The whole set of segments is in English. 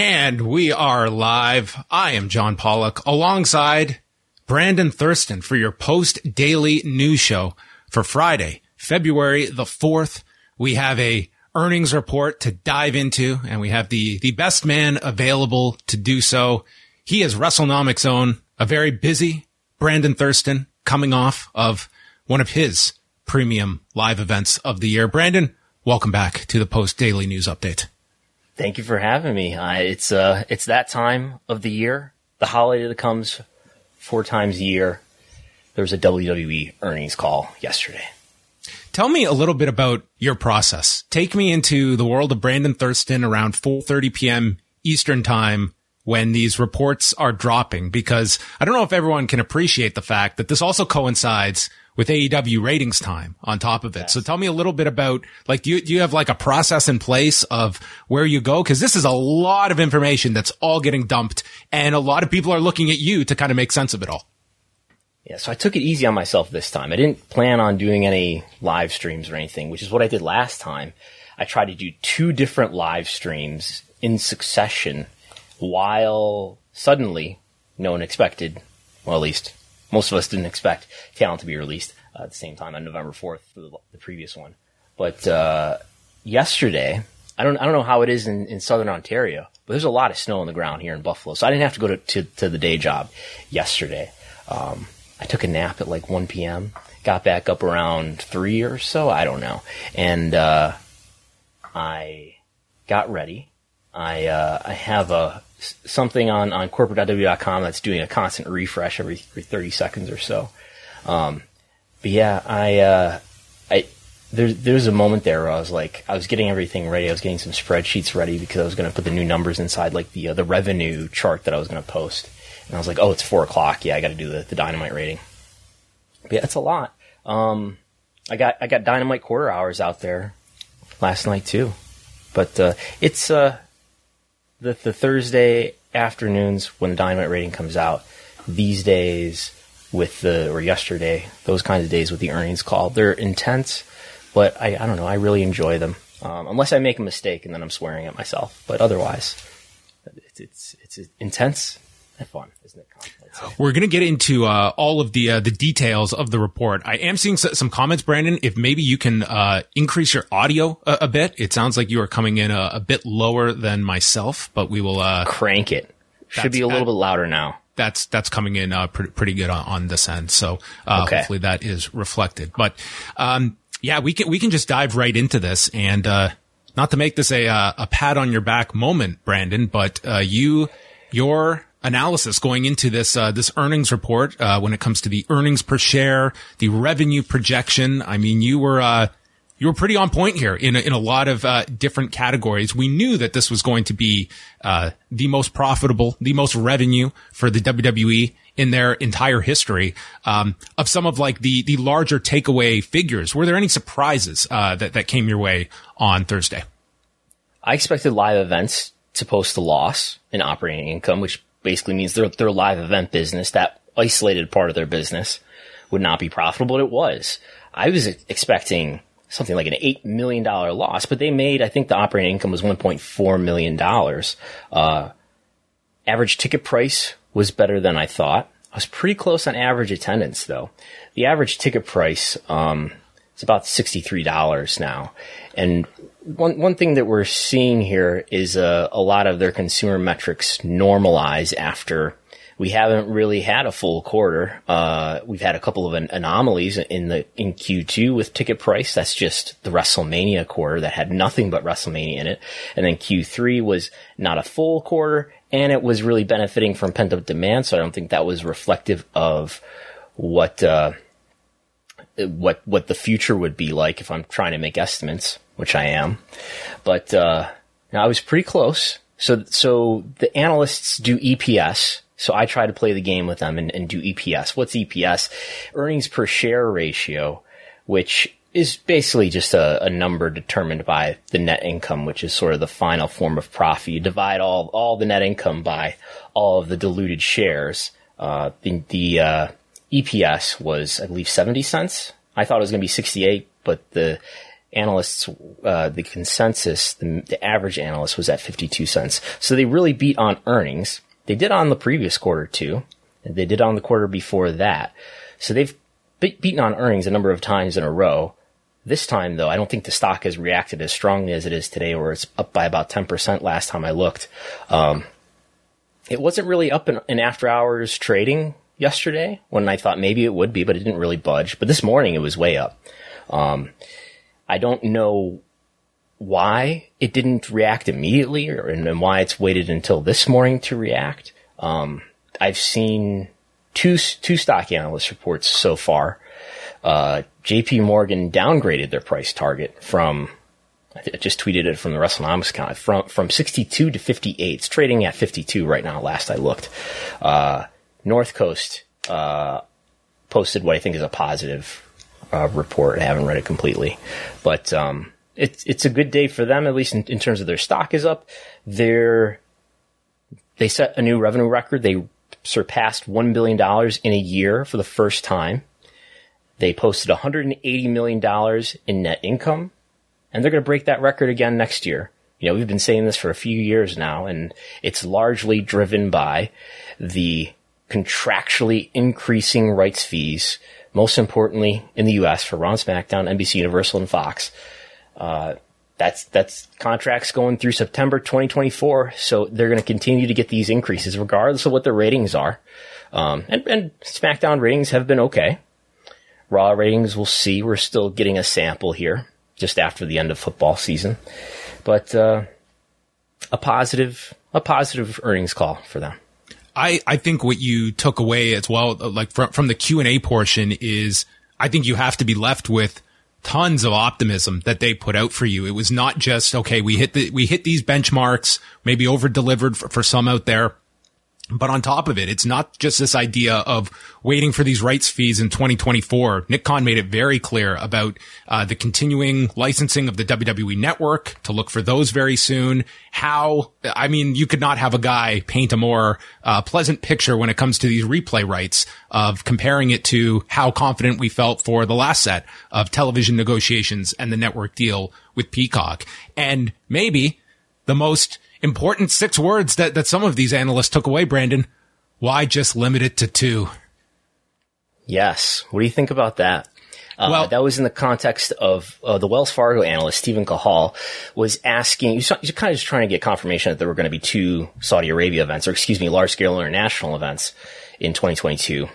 And we are live. I am John Pollock alongside Brandon Thurston for your post daily news show for Friday, February the 4th. We have a earnings report to dive into and we have the, the best man available to do so. He is WrestleNomics own, a very busy Brandon Thurston coming off of one of his premium live events of the year. Brandon, welcome back to the post daily news update. Thank you for having me. Uh, it's uh, it's that time of the year, the holiday that comes four times a year. There was a WWE earnings call yesterday. Tell me a little bit about your process. Take me into the world of Brandon Thurston around 4:30 p.m. Eastern time when these reports are dropping because I don't know if everyone can appreciate the fact that this also coincides with AEW ratings time on top of it. Yes. So tell me a little bit about like do you do you have like a process in place of where you go cuz this is a lot of information that's all getting dumped and a lot of people are looking at you to kind of make sense of it all. Yeah, so I took it easy on myself this time. I didn't plan on doing any live streams or anything, which is what I did last time. I tried to do two different live streams in succession while suddenly no one expected, well at least most of us didn't expect Talent to be released uh, at the same time on November 4th, the, the previous one. But uh, yesterday, I don't I don't know how it is in, in southern Ontario, but there's a lot of snow on the ground here in Buffalo, so I didn't have to go to to, to the day job yesterday. Um, I took a nap at like 1 p.m. Got back up around three or so, I don't know, and uh, I got ready. I uh, I have a something on, on corporate.w.com that's doing a constant refresh every, every 30 seconds or so. Um, but yeah, I, uh, I, there, there's a moment there where I was like, I was getting everything ready. I was getting some spreadsheets ready because I was going to put the new numbers inside like the, uh, the revenue chart that I was going to post. And I was like, oh, it's four o'clock. Yeah, I got to do the, the dynamite rating. But yeah, it's a lot. Um, I got, I got dynamite quarter hours out there last night too. But, uh, it's, uh, the, the Thursday afternoons when the Dynamite rating comes out, these days with the, or yesterday, those kinds of days with the earnings call, they're intense, but I, I don't know, I really enjoy them. Um, unless I make a mistake and then I'm swearing at myself, but otherwise, it's, it's, it's intense and fun, isn't it? We're going to get into uh, all of the uh, the details of the report. I am seeing some comments, Brandon. If maybe you can uh, increase your audio a, a, bit. It sounds like you are coming in a, a bit lower than myself, but we will uh, crank it. Should be a little bit louder now. That's that's coming in uh, pretty, pretty good on, on, this end. So uh, okay. hopefully that is reflected. But um, yeah, we can we can just dive right into this and not to make this a a pat on your back moment, Brandon, but you your analysis going into this uh, this earnings report uh, when it comes to the earnings per share, the revenue projection. I mean, you were uh, you were pretty on point here in a, in a lot of uh, different categories. We knew that this was going to be uh, the most profitable, the most revenue for the WWE in their entire history. Um, of some of like the the larger takeaway figures, were there any surprises uh, that that came your way on Thursday? I expected live events to post a loss in operating income, which basically means their their live event business, that isolated part of their business, would not be profitable. But it was. I was expecting something like an eight million dollar loss, but they made. I think the operating income was one point four million dollars. Uh, average ticket price was better than I thought. I was pretty close on average attendance though. The average ticket price um, is about sixty three dollars now, and one one thing that we're seeing here is a, a lot of their consumer metrics normalize after we haven't really had a full quarter. Uh, we've had a couple of an- anomalies in the in Q2 with ticket price. That's just the WrestleMania quarter that had nothing but WrestleMania in it, and then Q3 was not a full quarter, and it was really benefiting from pent up demand. So I don't think that was reflective of what uh, what what the future would be like if I'm trying to make estimates, which I am. But uh, I was pretty close. So so the analysts do EPS so I try to play the game with them and, and do EPS. What's EPS? Earnings per share ratio, which is basically just a, a, number determined by the net income, which is sort of the final form of profit. You divide all all the net income by all of the diluted shares. Uh, the the uh, EPS was, I believe, seventy cents. I thought it was going to be sixty eight, but the analysts, uh, the consensus, the, the average analyst was at fifty two cents. So they really beat on earnings. They did on the previous quarter too. They did on the quarter before that. So they've be- beaten on earnings a number of times in a row. This time though, I don't think the stock has reacted as strongly as it is today, where it's up by about 10% last time I looked. Um, it wasn't really up in, in after hours trading yesterday when I thought maybe it would be, but it didn't really budge. But this morning it was way up. Um, I don't know why it didn't react immediately or, and why it's waited until this morning to react. Um, I've seen two, two stock analyst reports so far. Uh, JP Morgan downgraded their price target from, I just tweeted it from the WrestleNomics account, from, from 62 to 58. It's trading at 52 right now, last I looked. Uh, North Coast, uh, posted what I think is a positive, uh, report. I haven't read it completely, but, um, it's it's a good day for them, at least in, in terms of their stock is up. They're they set a new revenue record. They surpassed one billion dollars in a year for the first time. They posted 180 million dollars in net income, and they're going to break that record again next year. You know, we've been saying this for a few years now, and it's largely driven by the contractually increasing rights fees, most importantly in the U.S. for Raw SmackDown, NBC Universal, and Fox. Uh, that's that's contracts going through September 2024, so they're going to continue to get these increases regardless of what the ratings are. Um, and, and SmackDown ratings have been okay. Raw ratings, we'll see. We're still getting a sample here just after the end of football season, but uh, a positive a positive earnings call for them. I, I think what you took away as well, like from, from the Q and A portion is I think you have to be left with tons of optimism that they put out for you. It was not just, okay, we hit the, we hit these benchmarks, maybe over delivered for, for some out there. But on top of it, it's not just this idea of waiting for these rights fees in 2024. Nick Khan made it very clear about uh, the continuing licensing of the WWE network to look for those very soon. How, I mean, you could not have a guy paint a more uh, pleasant picture when it comes to these replay rights of comparing it to how confident we felt for the last set of television negotiations and the network deal with Peacock. And maybe the most important six words that, that some of these analysts took away, Brandon. Why just limit it to two? Yes. What do you think about that? Uh, well, that was in the context of uh, the Wells Fargo analyst Steven Cahall was asking. He's kind of just trying to get confirmation that there were going to be two Saudi Arabia events, or excuse me, large scale international events in 2022.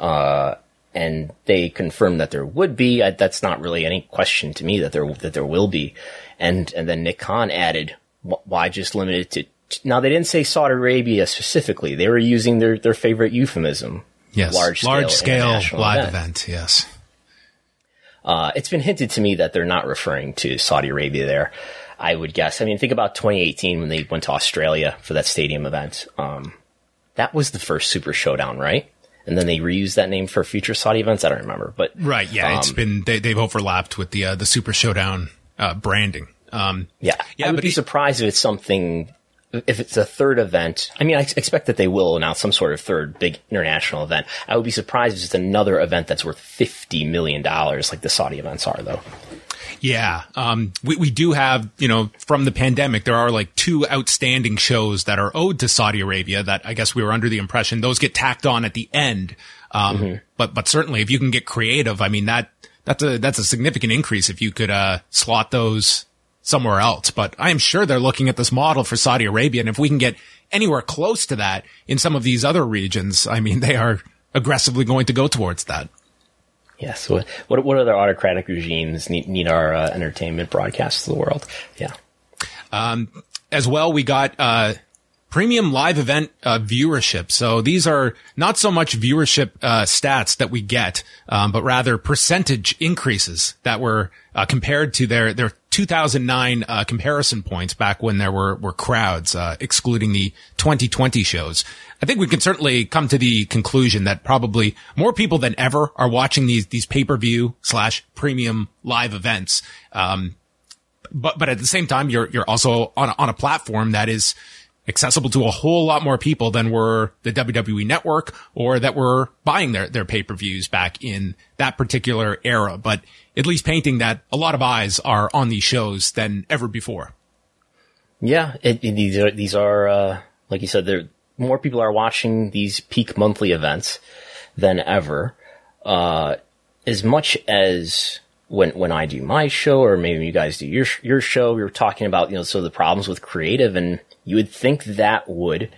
Uh, and they confirmed that there would be. I, that's not really any question to me that there that there will be. And and then Nick Khan added, why just limit it to, now they didn't say Saudi Arabia specifically. They were using their, their favorite euphemism. Yes. Large scale, large scale live event. event. Yes. Uh, it's been hinted to me that they're not referring to Saudi Arabia there. I would guess. I mean, think about 2018 when they went to Australia for that stadium event. Um, that was the first Super Showdown, right? And then they reused that name for future Saudi events. I don't remember, but right, yeah, um, it's been they, have overlapped with the uh, the Super Showdown uh, branding. Um, yeah, yeah, I would be surprised if it's something. If it's a third event, I mean, I expect that they will announce some sort of third big international event. I would be surprised if it's another event that's worth fifty million dollars, like the Saudi events are, though. Yeah, um, we we do have you know from the pandemic there are like two outstanding shows that are owed to Saudi Arabia that I guess we were under the impression those get tacked on at the end. Um, mm-hmm. but but certainly if you can get creative, I mean that that's a that's a significant increase if you could uh, slot those somewhere else. But I am sure they're looking at this model for Saudi Arabia. And if we can get anywhere close to that in some of these other regions, I mean, they are aggressively going to go towards that. Yes. What what, what other autocratic regimes need, need our uh, entertainment broadcasts to the world? Yeah. Um, as well, we got uh, premium live event uh, viewership. So these are not so much viewership uh, stats that we get, um, but rather percentage increases that were uh, compared to their their 2009 uh, comparison points back when there were were crowds, uh, excluding the 2020 shows. I think we can certainly come to the conclusion that probably more people than ever are watching these these pay per view slash premium live events. Um, but but at the same time, you're you're also on a, on a platform that is accessible to a whole lot more people than were the WWE network or that were buying their, their pay-per-views back in that particular era. But at least painting that a lot of eyes are on these shows than ever before. Yeah, it, it, these are, these are, uh, like you said, there, more people are watching these peak monthly events than ever. Uh, as much as when when I do my show, or maybe you guys do your your show, we were talking about you know so the problems with creative, and you would think that would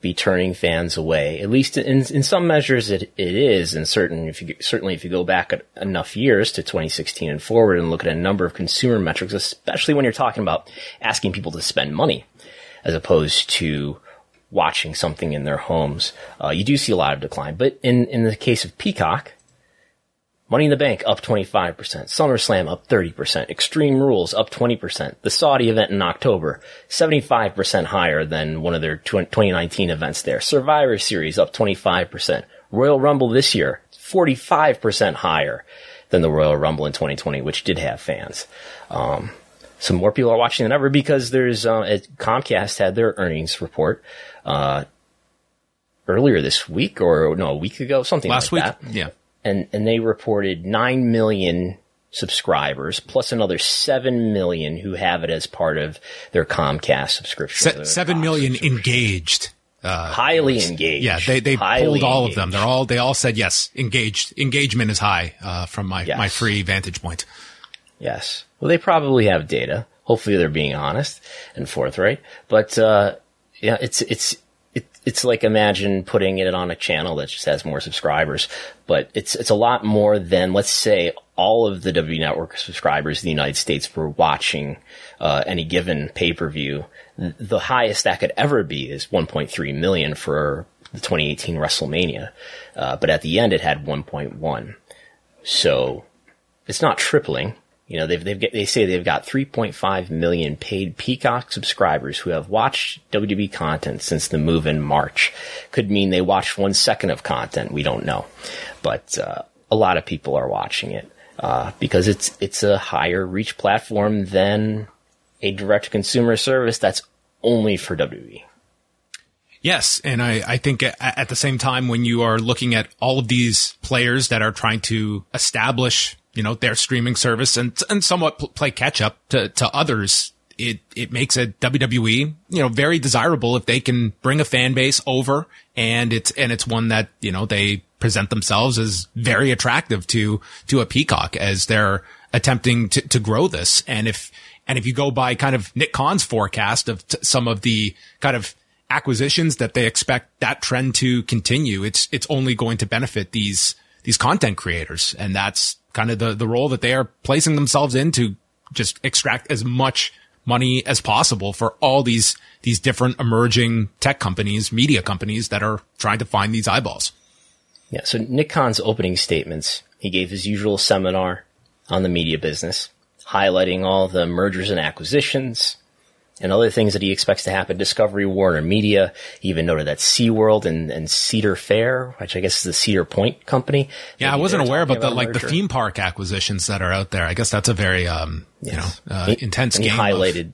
be turning fans away. At least in in some measures, it it is. And certain if you certainly if you go back enough years to 2016 and forward and look at a number of consumer metrics, especially when you're talking about asking people to spend money as opposed to watching something in their homes, uh, you do see a lot of decline. But in in the case of Peacock Money in the Bank up 25%, SummerSlam up 30%, Extreme Rules up 20%, the Saudi event in October 75% higher than one of their 2019 events there, Survivor Series up 25%, Royal Rumble this year 45% higher than the Royal Rumble in 2020, which did have fans. Um, so more people are watching than ever because there's uh, Comcast had their earnings report uh, earlier this week or no a week ago something last like week? that. yeah and and they reported nine million subscribers plus another seven million who have it as part of their Comcast subscription. Se- seven million engaged. Uh, highly engaged. Yeah, they they pulled all engaged. of them. They're all they all said yes. Engaged engagement is high uh, from my yes. my free vantage point. Yes. Well, they probably have data. Hopefully, they're being honest and forthright. But uh, yeah, it's it's it's like imagine putting it on a channel that just has more subscribers, but it's it's a lot more than let's say all of the W Network subscribers in the United States were watching uh, any given pay per view. The highest that could ever be is 1.3 million for the 2018 WrestleMania, uh, but at the end it had 1.1. So it's not tripling. You know, they've, they've they say they've got 3.5 million paid Peacock subscribers who have watched WWE content since the move in March. Could mean they watched one second of content. We don't know, but uh, a lot of people are watching it uh, because it's it's a higher reach platform than a direct consumer service that's only for WWE. Yes, and I, I think at the same time when you are looking at all of these players that are trying to establish you know, their streaming service and, and somewhat pl- play catch up to, to others. It, it makes a WWE, you know, very desirable if they can bring a fan base over and it's, and it's one that, you know, they present themselves as very attractive to, to a peacock as they're attempting to, to grow this. And if, and if you go by kind of Nick Khan's forecast of t- some of the kind of acquisitions that they expect that trend to continue, it's, it's only going to benefit these, these content creators. And that's kind of the, the role that they are placing themselves in to just extract as much money as possible for all these, these different emerging tech companies, media companies that are trying to find these eyeballs. Yeah. So Nick Khan's opening statements, he gave his usual seminar on the media business, highlighting all the mergers and acquisitions, and other things that he expects to happen. Discovery, Warner Media, he even noted that SeaWorld and, and Cedar Fair, which I guess is the Cedar Point company. Yeah, I wasn't aware about, about the like the theme park acquisitions that are out there. I guess that's a very um yes. you know uh, he, intense and game. He highlighted, of-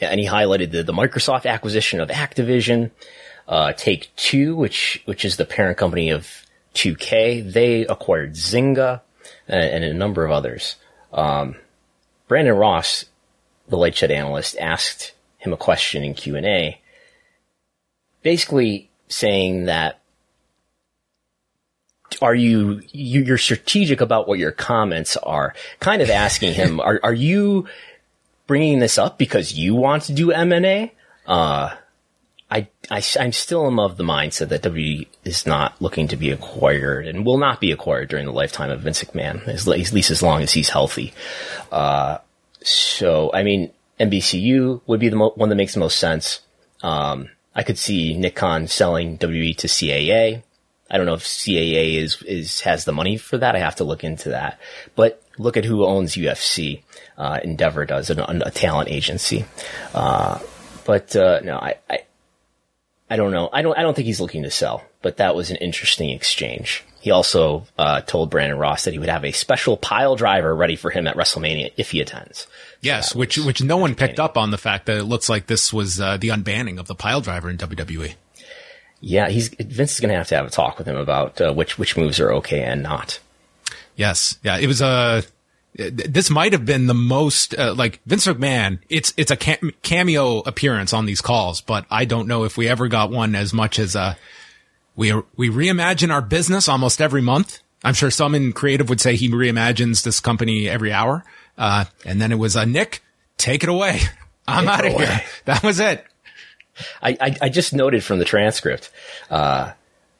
yeah, and he highlighted the, the Microsoft acquisition of Activision, uh, Take Two, which which is the parent company of 2K. They acquired Zynga and, and a number of others. Um, Brandon Ross the LightShed analyst asked him a question in Q&A, basically saying that are you, you are strategic about what your comments are kind of asking him are are you bringing this up because you want to do M&A uh I, I, I'm still of the mindset that WWE is not looking to be acquired and will not be acquired during the lifetime of Vince McMahon, at least as long as he's healthy. Uh, so, I mean, NBCU would be the mo- one that makes the most sense. Um, I could see Nick Khan selling WWE to CAA. I don't know if CAA is, is, has the money for that. I have to look into that. But look at who owns UFC. Uh, Endeavor does, a, a talent agency. Uh, but, uh, no, I, I, I don't know. I don't. I don't think he's looking to sell, but that was an interesting exchange. He also uh, told Brandon Ross that he would have a special pile driver ready for him at WrestleMania if he attends. Yes, which which no one picked up on the fact that it looks like this was uh, the unbanning of the pile driver in WWE. Yeah, he's Vince is going to have to have a talk with him about uh, which which moves are okay and not. Yes, yeah, it was a. Uh, this might have been the most uh, like Vince McMahon. It's it's a cameo appearance on these calls, but I don't know if we ever got one as much as uh we we reimagine our business almost every month. I'm sure some in creative would say he reimagines this company every hour. Uh, and then it was a uh, Nick, take it away. I'm out of here. That was it. I, I, I just noted from the transcript, uh,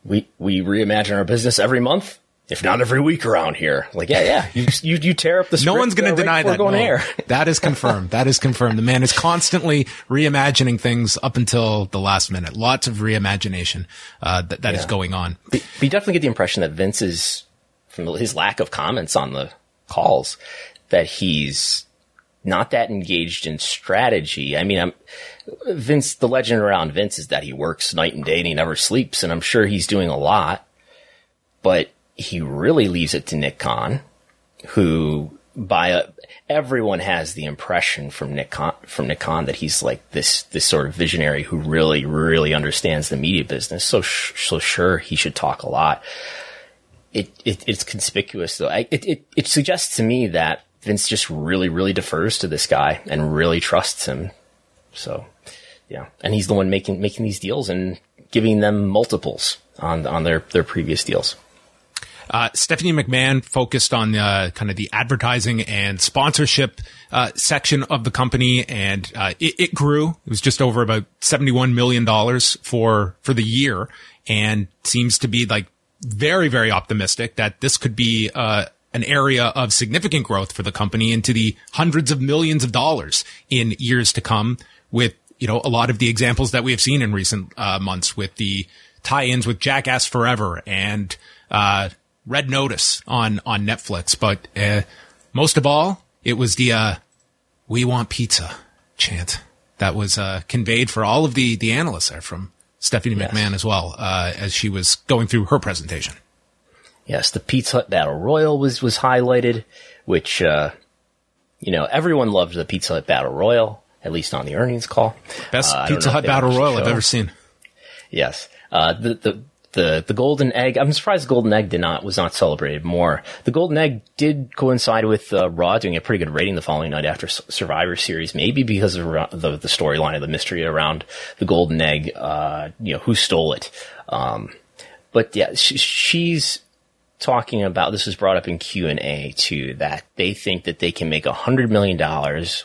we, we reimagine our business every month if not every week around here. Like, yeah, yeah, you you, you tear up the. no one's going to deny that. Going no. air. that is confirmed. That is confirmed. The man is constantly reimagining things up until the last minute. Lots of reimagination uh, that that yeah. is going on. But, but, you definitely get the impression that Vince is, from his lack of comments on the calls, that he's not that engaged in strategy. I mean, I'm Vince. The legend around Vince is that he works night and day and he never sleeps, and I'm sure he's doing a lot, but he really leaves it to Nick Khan, who by a, everyone has the impression from Nick Khan, from Nick Khan that he's like this this sort of visionary who really really understands the media business. So sh- so sure he should talk a lot. It, it it's conspicuous though. I, it, it it suggests to me that Vince just really really defers to this guy and really trusts him. So yeah, and he's the one making making these deals and giving them multiples on on their their previous deals. Uh, Stephanie McMahon focused on uh, kind of the advertising and sponsorship uh, section of the company, and uh, it, it, grew. It was just over about seventy-one million dollars for for the year, and seems to be like very very optimistic that this could be uh, an area of significant growth for the company into the hundreds of millions of dollars in years to come. With you know a lot of the examples that we have seen in recent uh, months with the tie-ins with Jackass Forever and uh, Red Notice on on Netflix, but uh, most of all, it was the uh, "We want pizza" chant that was uh, conveyed for all of the the analysts there from Stephanie yes. McMahon as well uh, as she was going through her presentation. Yes, the Pizza Hut Battle Royal was was highlighted, which uh, you know everyone loved the Pizza Hut Battle Royal, at least on the earnings call. Best uh, Pizza Hut Battle Royal I've ever seen. Yes, uh, the the the the golden egg. I'm surprised the golden egg did not was not celebrated more. The golden egg did coincide with uh, Raw doing a pretty good rating the following night after Survivor Series, maybe because of the the storyline of the mystery around the golden egg. Uh, you know, who stole it? Um, but yeah, she, she's talking about this was brought up in Q and A too that they think that they can make a hundred million dollars.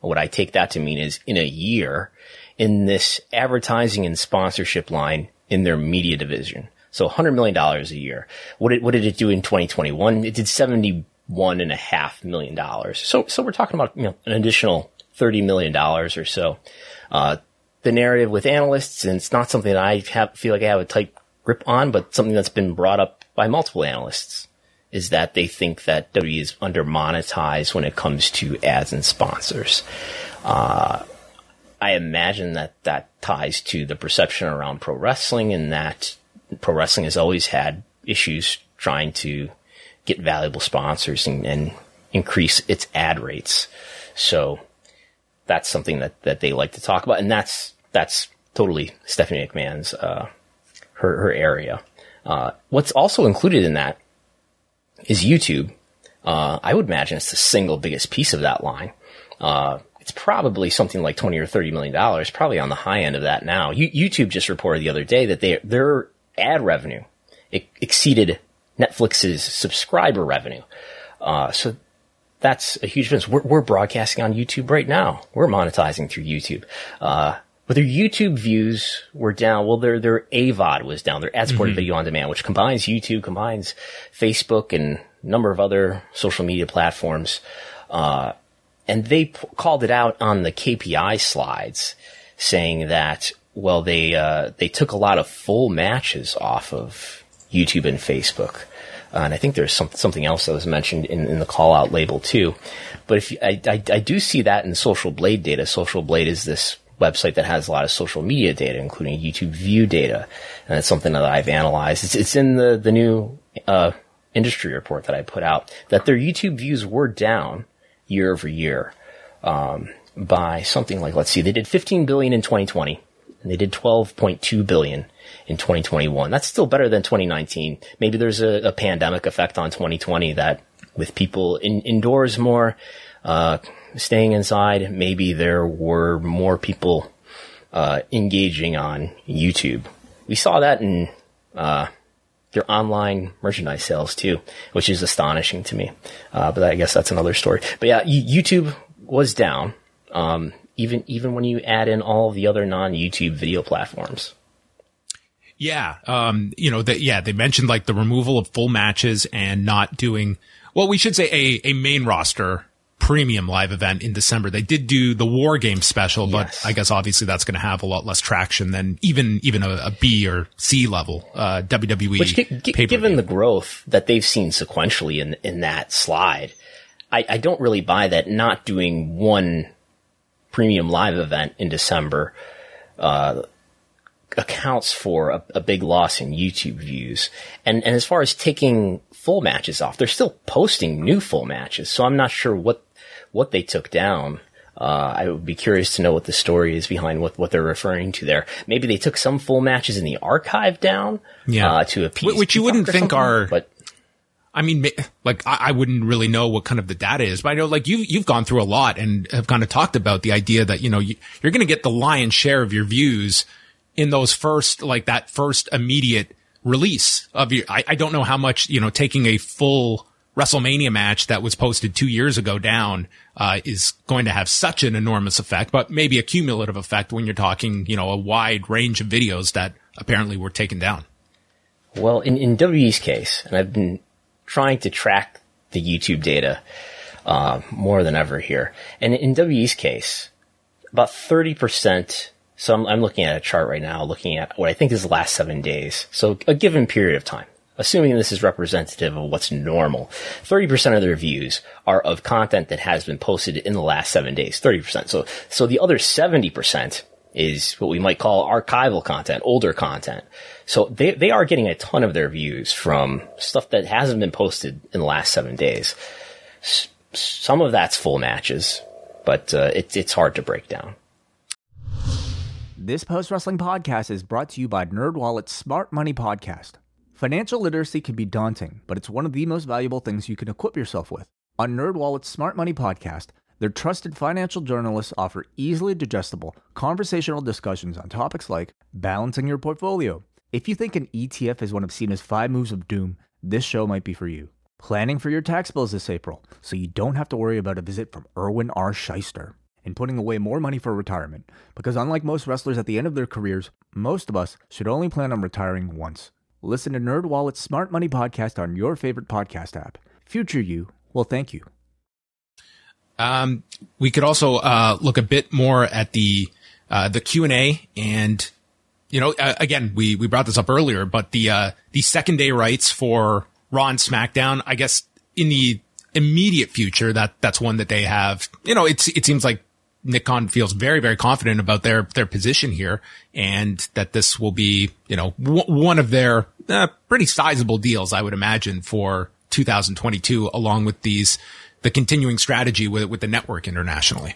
What I take that to mean is in a year in this advertising and sponsorship line in their media division. So $100 million a year. What did, what did it do in 2021? It did $71.5 million. So, so we're talking about, you know, an additional $30 million or so. Uh, the narrative with analysts, and it's not something that I have, feel like I have a tight grip on, but something that's been brought up by multiple analysts is that they think that W is under monetized when it comes to ads and sponsors. Uh, I imagine that that ties to the perception around pro wrestling and that pro wrestling has always had issues trying to get valuable sponsors and, and increase its ad rates. So that's something that, that they like to talk about. And that's, that's totally Stephanie McMahon's, uh, her, her area. Uh, what's also included in that is YouTube. Uh, I would imagine it's the single biggest piece of that line. It's probably something like 20 or 30 million dollars, probably on the high end of that now. YouTube just reported the other day that they, their ad revenue exceeded Netflix's subscriber revenue. Uh, so that's a huge difference. We're, we're, broadcasting on YouTube right now. We're monetizing through YouTube. Uh, but their YouTube views were down. Well, their their AVOD was down. Their ad supported mm-hmm. video on demand, which combines YouTube, combines Facebook, and a number of other social media platforms. Uh, and they p- called it out on the KPI slides, saying that well, they uh, they took a lot of full matches off of YouTube and Facebook. Uh, and I think there's some, something else that was mentioned in, in the call out label too. But if you, I, I, I do see that in Social Blade data. Social Blade is this website that has a lot of social media data, including YouTube view data. And it's something that I've analyzed. It's, it's in the, the new, uh, industry report that I put out that their YouTube views were down year over year, um, by something like, let's see, they did 15 billion in 2020 and they did 12.2 billion in 2021. That's still better than 2019. Maybe there's a, a pandemic effect on 2020 that with people in, indoors more, uh, staying inside, maybe there were more people uh, engaging on YouTube. We saw that in uh, their online merchandise sales too, which is astonishing to me. Uh, but I guess that's another story. But yeah, YouTube was down, um, even even when you add in all the other non YouTube video platforms. Yeah, um, you know, that yeah, they mentioned like the removal of full matches and not doing well. We should say a a main roster premium live event in December. They did do the War Game special, but yes. I guess obviously that's going to have a lot less traction than even even a, a B or C level uh, WWE. Which, g- g- given the growth that they've seen sequentially in in that slide, I, I don't really buy that. Not doing one premium live event in December. Uh, accounts for a, a, big loss in YouTube views. And and as far as taking full matches off, they're still posting new full matches. So I'm not sure what what they took down. Uh, I would be curious to know what the story is behind what, what they're referring to there. Maybe they took some full matches in the archive down, yeah, uh, to appease, which you wouldn't think are, but I mean, like I, I, wouldn't really know what kind of the data is, but I know like you you've gone through a lot and have kind of talked about the idea that you know you, you're going to get the lion's share of your views in those first like that first immediate release of your. I, I don't know how much you know taking a full WrestleMania match that was posted two years ago down uh, is going to have such an enormous effect, but maybe a cumulative effect when you're talking, you know, a wide range of videos that apparently were taken down. Well, in, in WE's case, and I've been trying to track the YouTube data uh, more than ever here, and in WE's case, about 30%. So I'm, I'm looking at a chart right now, looking at what I think is the last seven days. So a given period of time assuming this is representative of what's normal, 30% of their views are of content that has been posted in the last seven days. 30%. So, so the other 70% is what we might call archival content, older content. So they, they are getting a ton of their views from stuff that hasn't been posted in the last seven days. S- some of that's full matches, but uh, it, it's hard to break down. This post wrestling podcast is brought to you by NerdWallet's Smart Money Podcast. Financial literacy can be daunting, but it's one of the most valuable things you can equip yourself with. On NerdWallet's Smart Money podcast, their trusted financial journalists offer easily digestible, conversational discussions on topics like balancing your portfolio. If you think an ETF is one of Cena's five moves of doom, this show might be for you. Planning for your tax bills this April, so you don't have to worry about a visit from Irwin R. Schyster. And putting away more money for retirement, because unlike most wrestlers at the end of their careers, most of us should only plan on retiring once. Listen to NerdWallet's Smart Money Podcast on your favorite podcast app. Future you will thank you. Um, we could also uh, look a bit more at the uh, the Q and A, and you know, uh, again, we we brought this up earlier, but the uh, the second day rights for Raw and SmackDown, I guess, in the immediate future, that that's one that they have. You know, it's it seems like Nick Khan feels very, very confident about their, their position here and that this will be, you know, w- one of their uh, pretty sizable deals, I would imagine for 2022, along with these, the continuing strategy with, with the network internationally.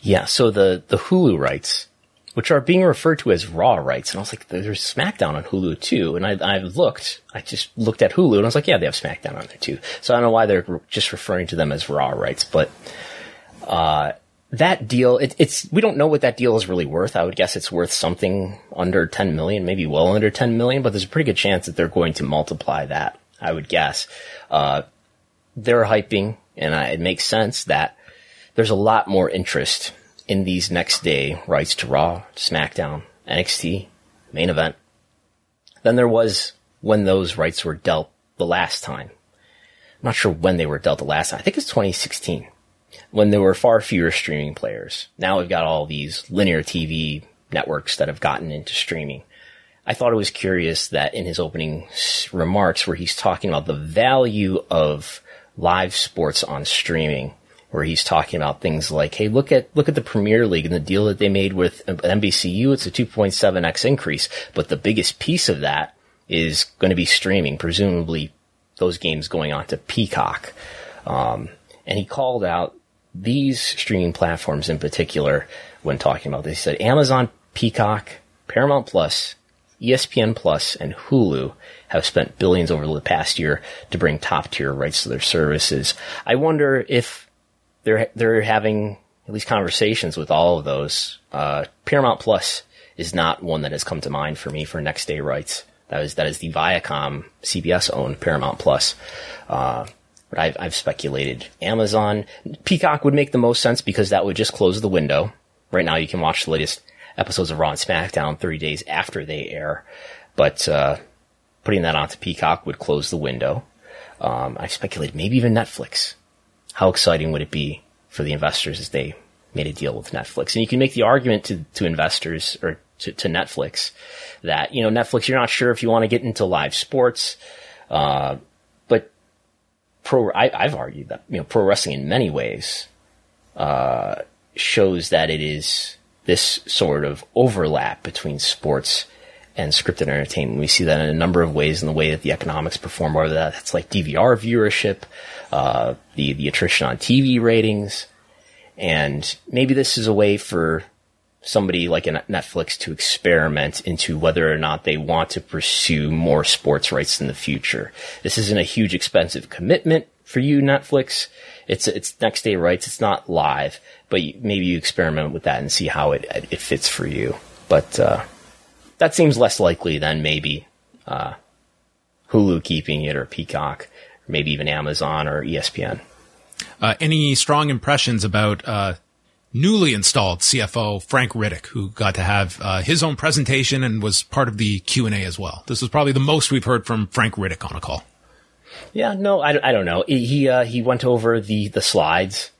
Yeah. So the, the Hulu rights, which are being referred to as Raw rights. And I was like, there's SmackDown on Hulu too. And I, I looked, I just looked at Hulu and I was like, yeah, they have SmackDown on there too. So I don't know why they're just referring to them as Raw rights, but, uh, that deal, it, it's, we don't know what that deal is really worth. I would guess it's worth something under 10 million, maybe well under 10 million, but there's a pretty good chance that they're going to multiply that, I would guess. Uh, they're hyping, and I, it makes sense that there's a lot more interest in these next day rights to Raw, SmackDown, NXT, main event than there was when those rights were dealt the last time. I'm not sure when they were dealt the last time. I think it's 2016 when there were far fewer streaming players. Now we've got all these linear TV networks that have gotten into streaming. I thought it was curious that in his opening remarks where he's talking about the value of live sports on streaming, where he's talking about things like, hey, look at, look at the Premier League and the deal that they made with NBCU. It's a 2.7x increase, but the biggest piece of that is going to be streaming, presumably those games going on to Peacock. Um, and he called out these streaming platforms in particular when talking about this. He said Amazon, Peacock, Paramount Plus, ESPN Plus, and Hulu have spent billions over the past year to bring top tier rights to their services. I wonder if they're they're having at least conversations with all of those. Uh, Paramount Plus is not one that has come to mind for me for next day rights. That is that is the Viacom CBS owned Paramount Plus. Uh, but I've, I've speculated Amazon, Peacock would make the most sense because that would just close the window. Right now, you can watch the latest episodes of Raw and SmackDown 30 days after they air, but uh, putting that onto Peacock would close the window. Um, I've speculated maybe even Netflix. How exciting would it be for the investors as they made a deal with Netflix? And you can make the argument to, to investors or to, to Netflix that, you know, Netflix, you're not sure if you want to get into live sports. Uh, pro, I, have argued that, you know, pro wrestling in many ways, uh, shows that it is this sort of overlap between sports and scripted entertainment. We see that in a number of ways in the way that the economics perform, whether that's like DVR viewership, uh, the, the attrition on TV ratings. And maybe this is a way for somebody like a Netflix to experiment into whether or not they want to pursue more sports rights in the future. This isn't a huge expensive commitment for you, Netflix. It's it's next day rights. It's not live, but maybe you experiment with that and see how it it fits for you. But uh, that seems less likely than maybe uh, Hulu keeping it or Peacock, or maybe even Amazon or ESPN. Uh, any strong impressions about uh, newly installed CFO Frank Riddick, who got to have uh, his own presentation and was part of the Q and A as well. This was probably the most we've heard from Frank Riddick on a call. Yeah, no, I, I don't know. He uh, he went over the the slides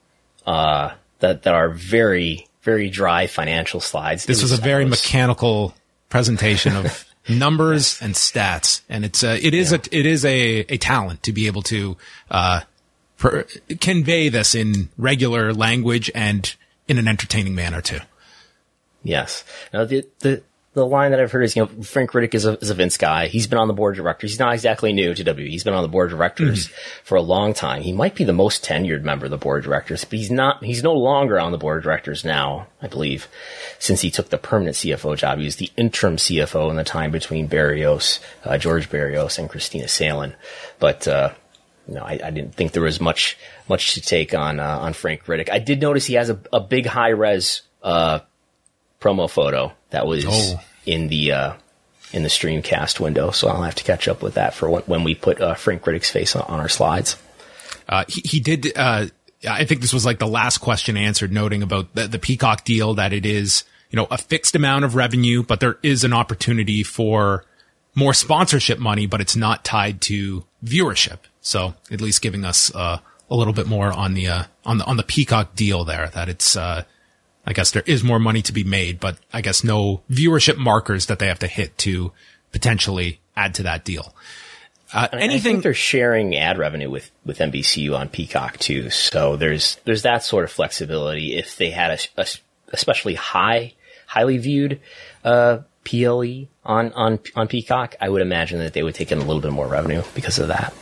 uh, that that are very very dry financial slides. This was a very mechanical presentation of numbers and stats, and it's uh, it is yeah. a it is a a talent to be able to uh, per, convey this in regular language and in an entertaining manner too. Yes. Now the the the line that I've heard is, you know, Frank Riddick is a, is a Vince guy. He's been on the board of directors. He's not exactly new to WWE. He's been on the board of directors mm-hmm. for a long time. He might be the most tenured member of the board of directors, but he's not, he's no longer on the board of directors now, I believe, since he took the permanent CFO job. He was the interim CFO in the time between Barrios, uh, George Barrios and Kristina Salen. But, uh, no, I, I, didn't think there was much, much to take on, uh, on Frank Riddick. I did notice he has a, a big high res, uh, promo photo that was oh. in the uh, in the Streamcast window. So I'll have to catch up with that for when, when we put uh, Frank Riddick's face on, on our slides. Uh, he, he, did. Uh, I think this was like the last question answered, noting about the, the Peacock deal that it is you know a fixed amount of revenue, but there is an opportunity for more sponsorship money, but it's not tied to viewership. So at least giving us uh, a little bit more on the uh, on the on the Peacock deal there that it's uh, I guess there is more money to be made, but I guess no viewership markers that they have to hit to potentially add to that deal. Uh, anything they're sharing ad revenue with with NBCU on Peacock too, so there's there's that sort of flexibility. If they had a, a especially high, highly viewed uh, PLE on on on Peacock, I would imagine that they would take in a little bit more revenue because of that.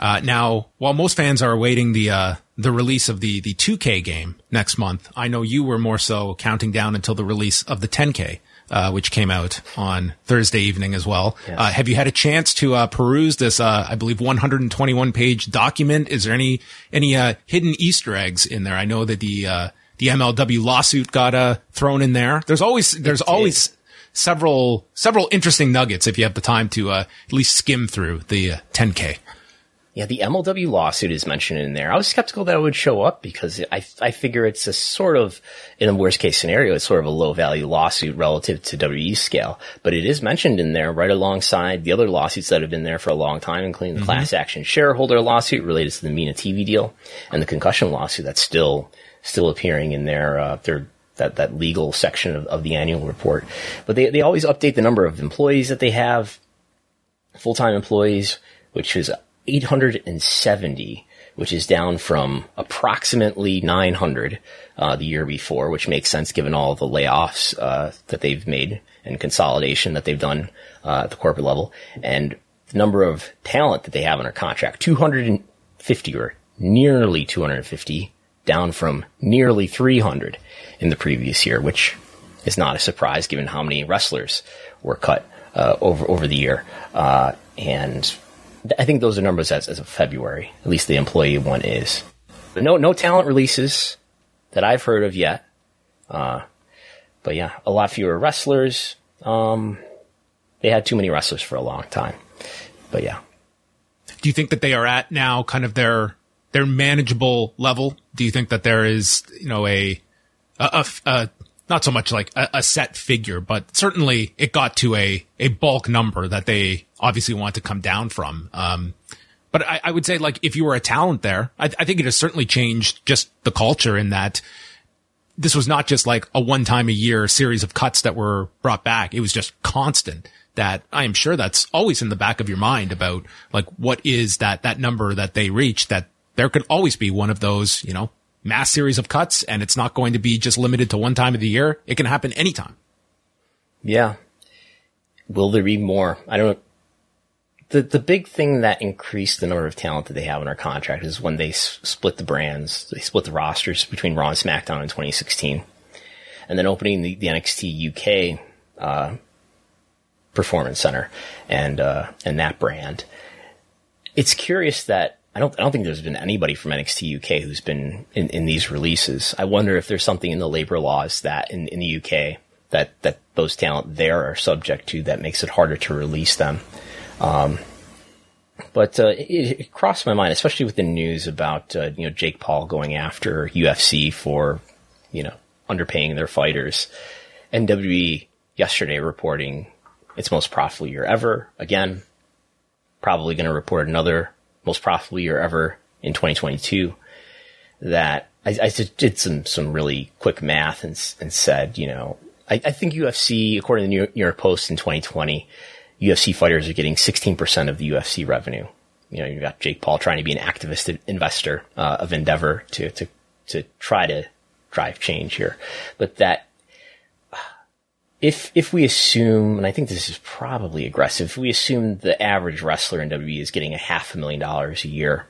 Uh, now, while most fans are awaiting the uh, the release of the the 2K game next month, I know you were more so counting down until the release of the 10K, uh, which came out on Thursday evening as well. Yes. Uh, have you had a chance to uh, peruse this? Uh, I believe 121 page document. Is there any any hidden Easter eggs in there? I know that the the MLW lawsuit got thrown in there. There's always there's always several several interesting nuggets if you have the time to at least skim through the 10K. Yeah, the MLW lawsuit is mentioned in there. I was skeptical that it would show up because I, I figure it's a sort of, in a worst case scenario, it's sort of a low value lawsuit relative to WE scale. But it is mentioned in there right alongside the other lawsuits that have been there for a long time, including the mm-hmm. class action shareholder lawsuit related to the MENA TV deal and the concussion lawsuit that's still, still appearing in their, uh, their, that, that legal section of, of the annual report. But they, they always update the number of employees that they have, full-time employees, which is 870, which is down from approximately 900 uh, the year before, which makes sense given all the layoffs uh, that they've made and consolidation that they've done uh, at the corporate level, and the number of talent that they have under contract 250 or nearly 250, down from nearly 300 in the previous year, which is not a surprise given how many wrestlers were cut uh, over over the year, uh, and I think those are numbers as, as of February. At least the employee one is. No, no talent releases that I've heard of yet. Uh, but yeah, a lot fewer wrestlers. Um, they had too many wrestlers for a long time. But yeah. Do you think that they are at now kind of their their manageable level? Do you think that there is, you know, a a, a, not so much like a, a, set figure, but certainly it got to a, a bulk number that they obviously want to come down from. Um, but I, I, would say like if you were a talent there, I, I, think it has certainly changed just the culture in that this was not just like a one time a year series of cuts that were brought back. It was just constant that I am sure that's always in the back of your mind about like what is that, that number that they reach that there could always be one of those, you know, mass series of cuts and it's not going to be just limited to one time of the year. It can happen anytime. Yeah. Will there be more? I don't. The, the big thing that increased the number of talent that they have in our contract is when they s- split the brands, they split the rosters between Raw and SmackDown in 2016. And then opening the, the NXT UK, uh, performance center and, uh, and that brand. It's curious that I don't, I don't think there's been anybody from NXT UK who's been in, in these releases. I wonder if there's something in the labor laws that in, in the UK that, that those talent there are subject to that makes it harder to release them. Um, but uh, it, it, crossed my mind, especially with the news about uh, you know Jake Paul going after UFC for you know underpaying their fighters. NWE yesterday reporting its most profitable year ever. Again, probably going to report another most profitable year ever in 2022 that I, I did some, some really quick math and, and said, you know, I, I think UFC, according to the New York, Post in 2020, UFC fighters are getting 16% of the UFC revenue. You know, you've got Jake Paul trying to be an activist investor uh, of Endeavor to, to, to try to drive change here. But that if if we assume, and I think this is probably aggressive, we assume the average wrestler in WWE is getting a half a million dollars a year,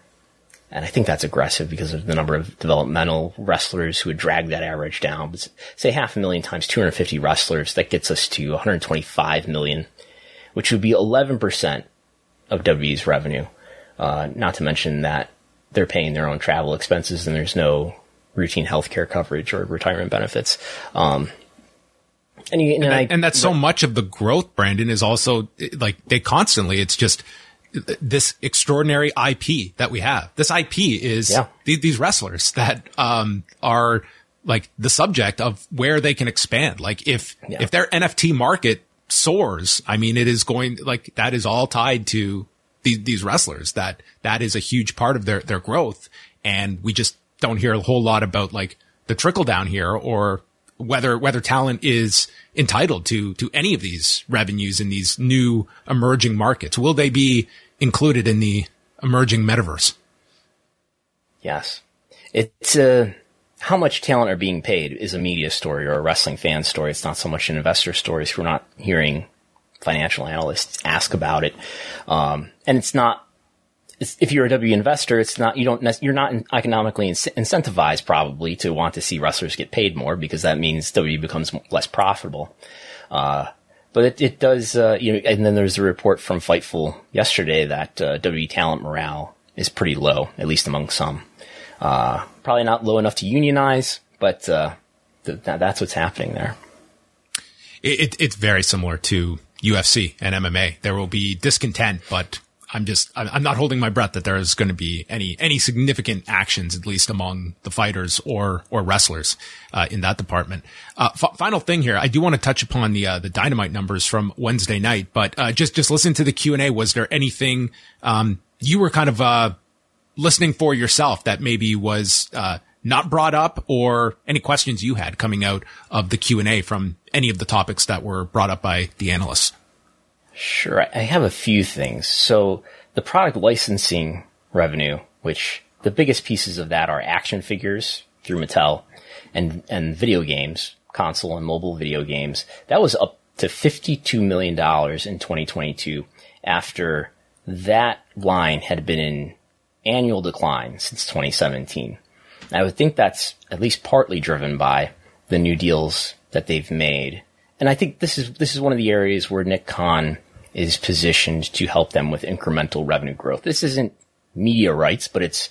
and I think that's aggressive because of the number of developmental wrestlers who would drag that average down. But say half a million times 250 wrestlers, that gets us to 125 million, which would be 11% of WWE's revenue. Uh, not to mention that they're paying their own travel expenses and there's no routine healthcare coverage or retirement benefits. Um, and, you, and, and, I, and that's so much of the growth, Brandon, is also like they constantly, it's just this extraordinary IP that we have. This IP is yeah. th- these wrestlers that, um, are like the subject of where they can expand. Like if, yeah. if their NFT market soars, I mean, it is going like that is all tied to these, these wrestlers that that is a huge part of their, their growth. And we just don't hear a whole lot about like the trickle down here or whether whether talent is entitled to to any of these revenues in these new emerging markets. Will they be included in the emerging metaverse? Yes, it's uh, how much talent are being paid is a media story or a wrestling fan story. It's not so much an investor story. So we're not hearing financial analysts ask about it, um, and it's not if you're a W investor, it's not you don't you're not economically incentivized probably to want to see wrestlers get paid more because that means W becomes less profitable. Uh, but it, it does, uh, you know, and then there's a report from Fightful yesterday that uh, W talent morale is pretty low, at least among some. Uh, probably not low enough to unionize, but uh, th- that's what's happening there. It, it's very similar to UFC and MMA. There will be discontent, but I'm just, I'm not holding my breath that there is going to be any, any significant actions, at least among the fighters or, or wrestlers, uh, in that department. Uh, f- final thing here. I do want to touch upon the, uh, the dynamite numbers from Wednesday night, but, uh, just, just listen to the Q and A. Was there anything, um, you were kind of, uh, listening for yourself that maybe was, uh, not brought up or any questions you had coming out of the Q and A from any of the topics that were brought up by the analysts? Sure. I have a few things. So the product licensing revenue, which the biggest pieces of that are action figures through Mattel and, and video games, console and mobile video games. That was up to $52 million in 2022 after that line had been in annual decline since 2017. I would think that's at least partly driven by the new deals that they've made. And I think this is, this is one of the areas where Nick Khan is positioned to help them with incremental revenue growth. This isn't media rights, but it's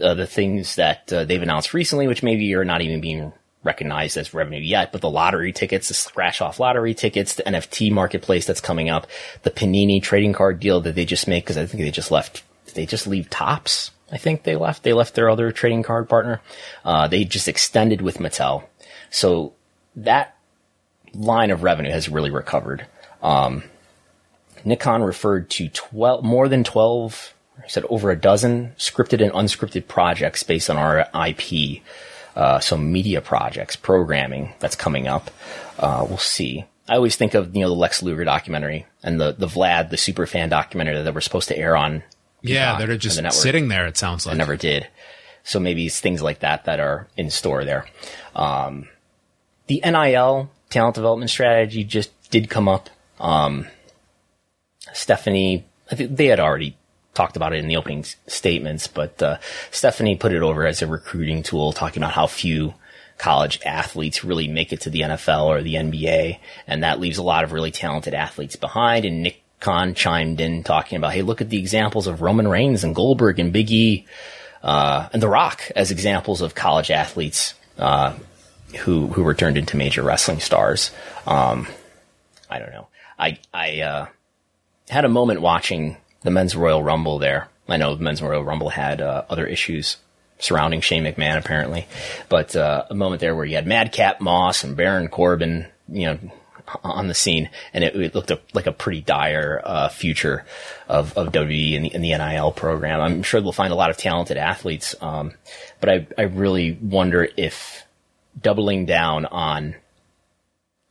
uh, the things that uh, they've announced recently, which maybe are not even being recognized as revenue yet, but the lottery tickets, the scratch off lottery tickets, the NFT marketplace that's coming up, the Panini trading card deal that they just made, because I think they just left, they just leave Topps? I think they left. They left their other trading card partner. Uh, they just extended with Mattel. So that line of revenue has really recovered. Um, Nick Khan referred to 12, more than 12, I said over a dozen scripted and unscripted projects based on our IP. Uh, so media projects, programming that's coming up. Uh, we'll see. I always think of, you know, the Lex Luger documentary and the, the Vlad, the super fan documentary that were supposed to air on. Yeah, they're just the sitting there, it sounds like. I never did. So maybe it's things like that that are in store there. Um, the NIL talent development strategy just did come up. Um, Stephanie, I think they had already talked about it in the opening statements, but uh, Stephanie put it over as a recruiting tool, talking about how few college athletes really make it to the NFL or the NBA, and that leaves a lot of really talented athletes behind. And Nick Khan chimed in talking about, hey, look at the examples of Roman Reigns and Goldberg and Big E uh, and The Rock as examples of college athletes uh, who who were turned into major wrestling stars. Um, I don't know. I I uh, had a moment watching the men's Royal Rumble there. I know the men's Royal Rumble had uh, other issues surrounding Shane McMahon apparently, but uh, a moment there where you had Madcap Moss and Baron Corbin, you know, on the scene, and it, it looked a, like a pretty dire uh, future of, of WWE and the, in the NIL program. I'm sure they'll find a lot of talented athletes, um, but I I really wonder if doubling down on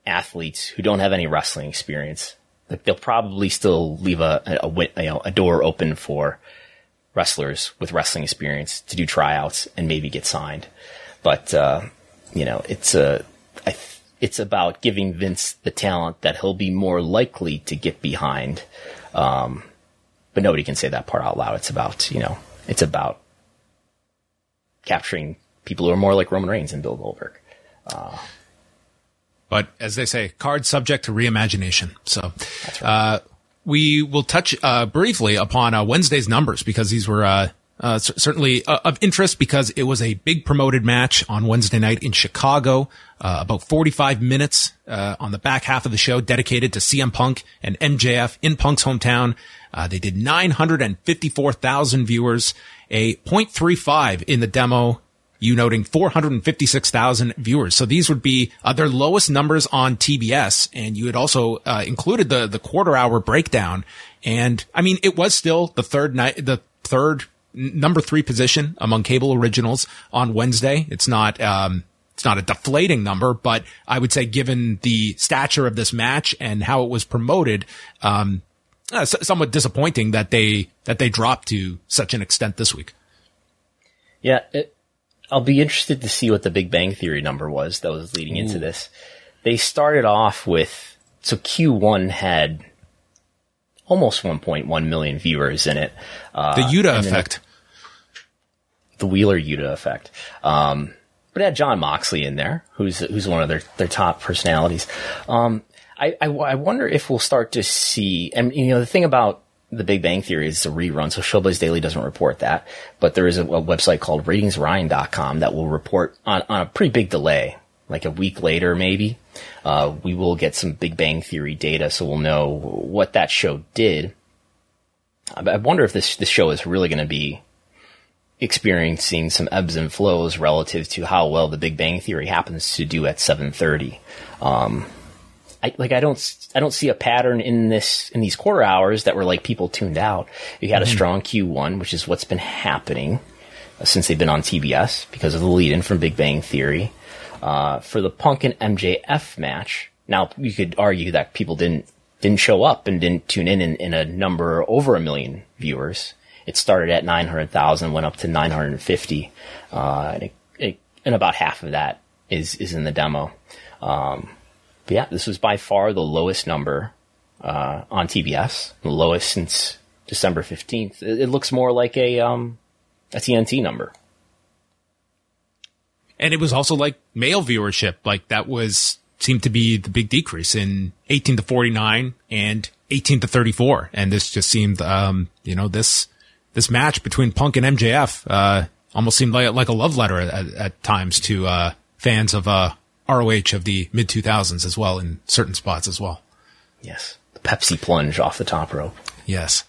athletes who don't have any wrestling experience they'll probably still leave a, a, a, a door open for wrestlers with wrestling experience to do tryouts and maybe get signed. But, uh, you know, it's a, it's about giving Vince the talent that he'll be more likely to get behind. Um, but nobody can say that part out loud. It's about, you know, it's about capturing people who are more like Roman Reigns and Bill Goldberg. Uh, but as they say, cards subject to reimagination. So, right. uh, we will touch uh, briefly upon uh, Wednesday's numbers because these were uh, uh, certainly uh, of interest because it was a big promoted match on Wednesday night in Chicago. about 45 minutes on the back half of the show dedicated to CM Punk and MJF in Punk's hometown. they did 954,000 viewers, a 0.35 in the demo you noting 456,000 viewers. So these would be uh, their lowest numbers on TBS. And you had also uh, included the, the quarter hour breakdown. And I mean, it was still the third night, the third number three position among cable originals on Wednesday. It's not, um, it's not a deflating number, but I would say given the stature of this match and how it was promoted, um, uh, somewhat disappointing that they, that they dropped to such an extent this week. Yeah. It- I'll be interested to see what the Big Bang Theory number was that was leading Ooh. into this. They started off with so Q1 had almost 1.1 million viewers in it. Uh, the Yuta effect. The Wheeler Yuta effect. Um, but it had Jon Moxley in there, who's who's one of their their top personalities. Um, I, I, I wonder if we'll start to see, and you know, the thing about the Big Bang Theory is a rerun, so Showbuzz Daily doesn't report that. But there is a, a website called ratingsryan.com that will report on, on a pretty big delay, like a week later maybe. Uh, we will get some Big Bang Theory data, so we'll know what that show did. I wonder if this this show is really going to be experiencing some ebbs and flows relative to how well the Big Bang Theory happens to do at 7:30. Um, I, like I don't I don't see a pattern in this in these quarter hours that were like people tuned out. You had mm-hmm. a strong Q1, which is what's been happening uh, since they've been on TBS because of the lead-in from Big Bang Theory. Uh, for the Punk and MJF match, now you could argue that people didn't didn't show up and didn't tune in in, in a number over a million viewers. It started at 900,000, went up to 950, uh, and, it, it, and, about half of that is is in the demo. Um, but yeah, this was by far the lowest number uh, on TBS, the lowest since December 15th. It, it looks more like a um, a TNT number. And it was also like male viewership, like that was seemed to be the big decrease in 18 to 49 and 18 to 34. And this just seemed, um, you know, this, this match between Punk and MJF, uh, almost seemed like, like a love letter at, at times to, uh, fans of, uh, ROH of the mid 2000s as well in certain spots as well. Yes. The Pepsi plunge off the top rope. Yes.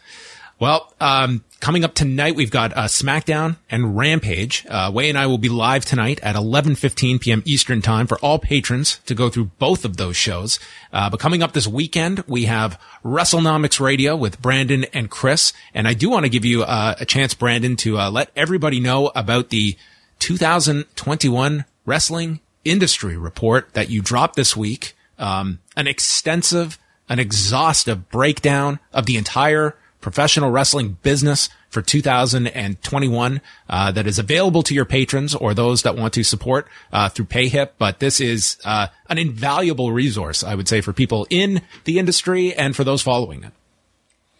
Well, um, coming up tonight, we've got uh, SmackDown and Rampage. Uh, Wai and I will be live tonight at 11:15 p.m. Eastern Time for all patrons to go through both of those shows. Uh, but coming up this weekend, we have WrestleNomics Radio with Brandon and Chris. And I do want to give you uh, a chance, Brandon, to uh, let everybody know about the 2021 Wrestling Industry Report that you dropped this week. Um, an extensive, an exhaustive breakdown of the entire professional wrestling business for 2021 uh, that is available to your patrons or those that want to support uh, through PayHip. But this is uh, an invaluable resource, I would say, for people in the industry and for those following it.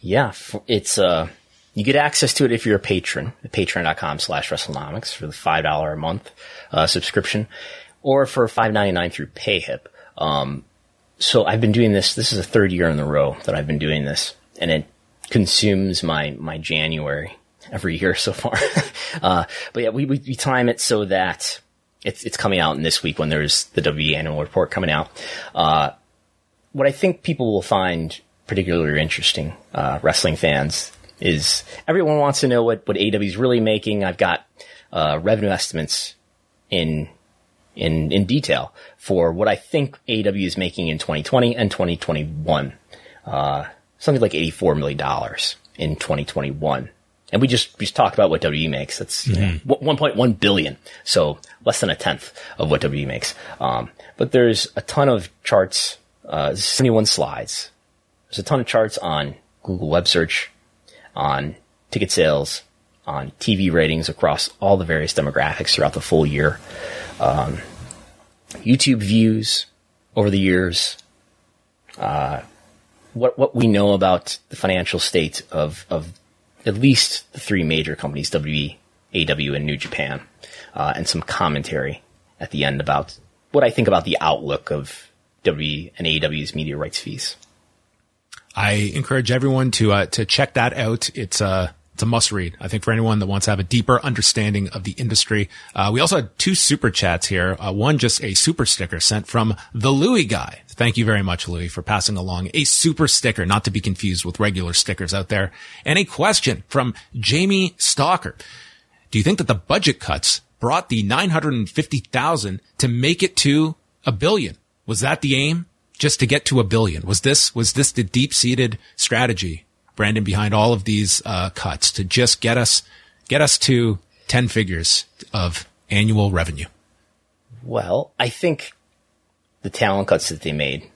Yeah, it's uh, you get access to it if you're a patron at patreon.com slash WrestleNomics for the $5 a month uh, subscription or for $5.99 through PayHip. Um, so I've been doing this. This is the third year in a row that I've been doing this and it consumes my my January every year so far. uh, but yeah, we, we, we time it so that it's it's coming out in this week when there's the WWE annual report coming out. Uh, what I think people will find particularly interesting, uh, wrestling fans, is everyone wants to know what what is really making. I've got uh, revenue estimates in in in detail for what I think AEW is making in 2020 and 2021. Something like $84 million in 2021. And we just, we just talked about what WWE makes. That's mm-hmm. 1.1 billion. So less than a tenth of what WWE makes. Um, but there's a ton of charts, uh, 71 slides. There's a ton of charts on Google web search, on ticket sales, on TV ratings across all the various demographics throughout the full year. Um, YouTube views over the years, uh, what what we know about the financial state of of at least the three major companies, WWE, AEW, and New Japan, uh, and some commentary at the end about what I think about the outlook of WWE and AEW's media rights fees. I encourage everyone to uh, to check that out. It's uh it's a must read. I think for anyone that wants to have a deeper understanding of the industry. Uh, we also had two super chats here. Uh, one just a super sticker sent from the Louis guy. Thank you very much, Louis, for passing along a super sticker, not to be confused with regular stickers out there. And a question from Jamie Stalker. Do you think that the budget cuts brought the 950,000 to make it to a billion? Was that the aim? Just to get to a billion? Was this, was this the deep seated strategy Brandon, behind all of these uh, cuts to just get us get us to ten figures of annual revenue? Well, I think the talent cuts that they made,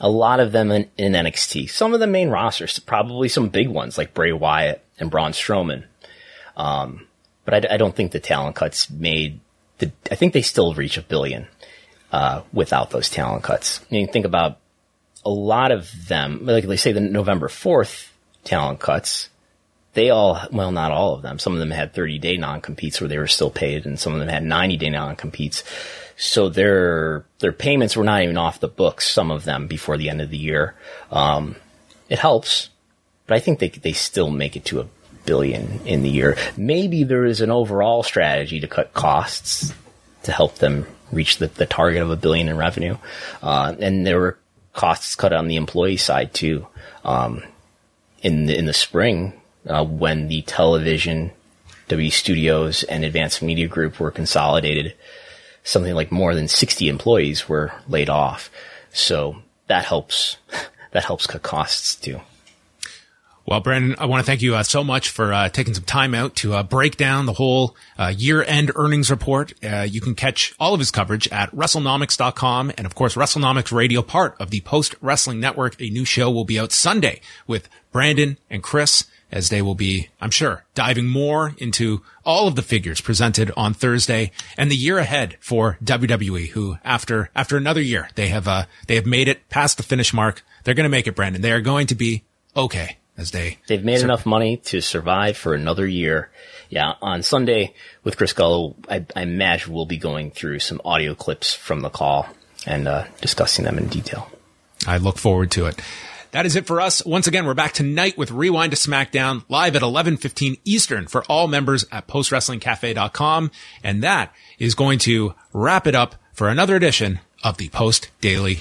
a lot of them in, in NXT, some of the main rosters, probably some big ones like Bray Wyatt and Braun Strowman. Um, but I, I, don't think the talent cuts made the. I think they still reach a billion uh, without those talent cuts. I mean, think about a lot of them, like they say the November 4th talent cuts, they all, well, not all of them. Some of them had 30 day non-competes where they were still paid and some of them had 90 day non-competes. So their, their payments were not even off the books, some of them before the end of the year. Um, it helps, but I think they, they still make it to a billion in the year. Maybe there is an overall strategy to cut costs to help them reach the, the target of a billion in revenue. Uh, and there were costs cut on the employee side too. Um, in the, in the spring uh, when the television, W Studios, and Advanced Media Group were consolidated, something like more than 60 employees were laid off. So that helps. That helps cut costs too. Well, Brandon, I want to thank you uh, so much for uh, taking some time out to uh, break down the whole uh, year-end earnings report. Uh, you can catch all of his coverage at WrestleNomics.com. And of course, WrestleNomics Radio, part of the Post Wrestling Network. A new show will be out Sunday with Brandon and Chris as they will be, I'm sure, diving more into all of the figures presented on Thursday and the year ahead for WWE, who after, after another year, they have, uh, they have made it past the finish mark. They're going to make it, Brandon. They are going to be okay as they they've made sur- enough money to survive for another year. Yeah, on Sunday with Chris Gullo, I, I imagine we'll be going through some audio clips from the call and uh, discussing them in detail. I look forward to it. That is it for us. Once again, we're back tonight with Rewind to SmackDown live at 11:15 Eastern for all members at postwrestlingcafe.com, and that is going to wrap it up for another edition of the Post Daily.